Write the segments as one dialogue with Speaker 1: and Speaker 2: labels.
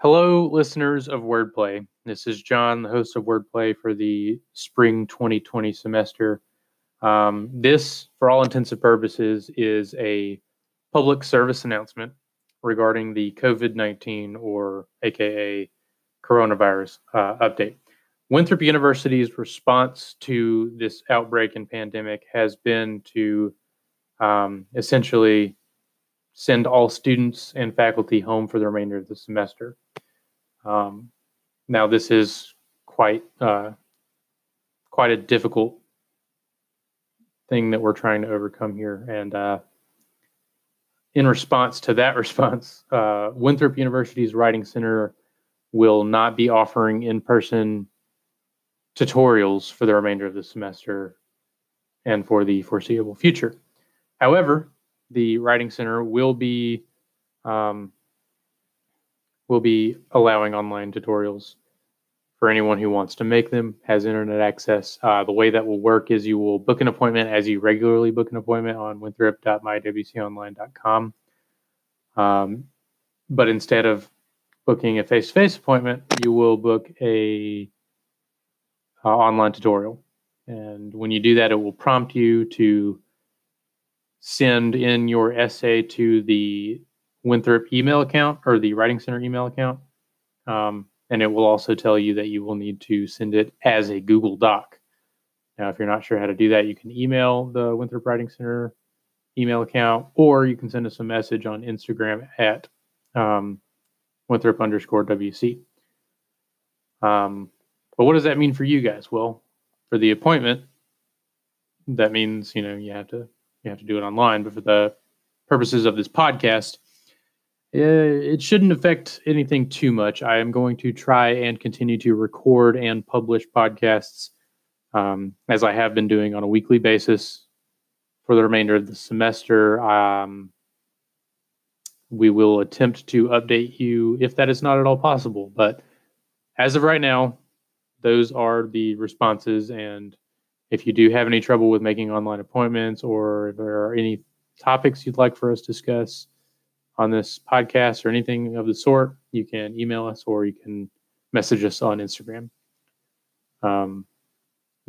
Speaker 1: Hello, listeners of Wordplay. This is John, the host of Wordplay for the spring 2020 semester. Um, this, for all intents and purposes, is a public service announcement regarding the COVID 19 or AKA coronavirus uh, update. Winthrop University's response to this outbreak and pandemic has been to um, essentially send all students and faculty home for the remainder of the semester. Um, now, this is quite uh, quite a difficult thing that we're trying to overcome here, and uh, in response to that response, uh, Winthrop University's Writing Center will not be offering in-person tutorials for the remainder of the semester and for the foreseeable future. However, the Writing Center will be um, will be allowing online tutorials for anyone who wants to make them, has internet access. Uh, the way that will work is you will book an appointment as you regularly book an appointment on winthrop.mywconline.com. Um, but instead of booking a face-to-face appointment, you will book a online tutorial. And when you do that, it will prompt you to send in your essay to the Winthrop email account or the Writing Center email account. Um, and it will also tell you that you will need to send it as a Google Doc. Now, if you're not sure how to do that, you can email the Winthrop Writing Center email account, or you can send us a message on Instagram at um, Winthrop underscore WC. Um, but what does that mean for you guys? Well, for the appointment, that means you know you have to you have to do it online. But for the purposes of this podcast, uh, it shouldn't affect anything too much. I am going to try and continue to record and publish podcasts um, as I have been doing on a weekly basis for the remainder of the semester. Um, we will attempt to update you if that is not at all possible. But as of right now, those are the responses. And if you do have any trouble with making online appointments or if there are any topics you'd like for us to discuss, on this podcast or anything of the sort, you can email us or you can message us on Instagram. Um,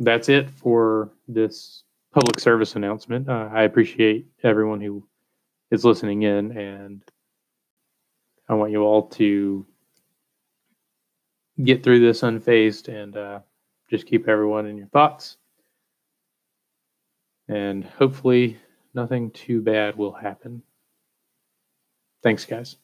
Speaker 1: that's it for this public service announcement. Uh, I appreciate everyone who is listening in, and I want you all to get through this unfazed and uh, just keep everyone in your thoughts. And hopefully, nothing too bad will happen. Thanks, guys.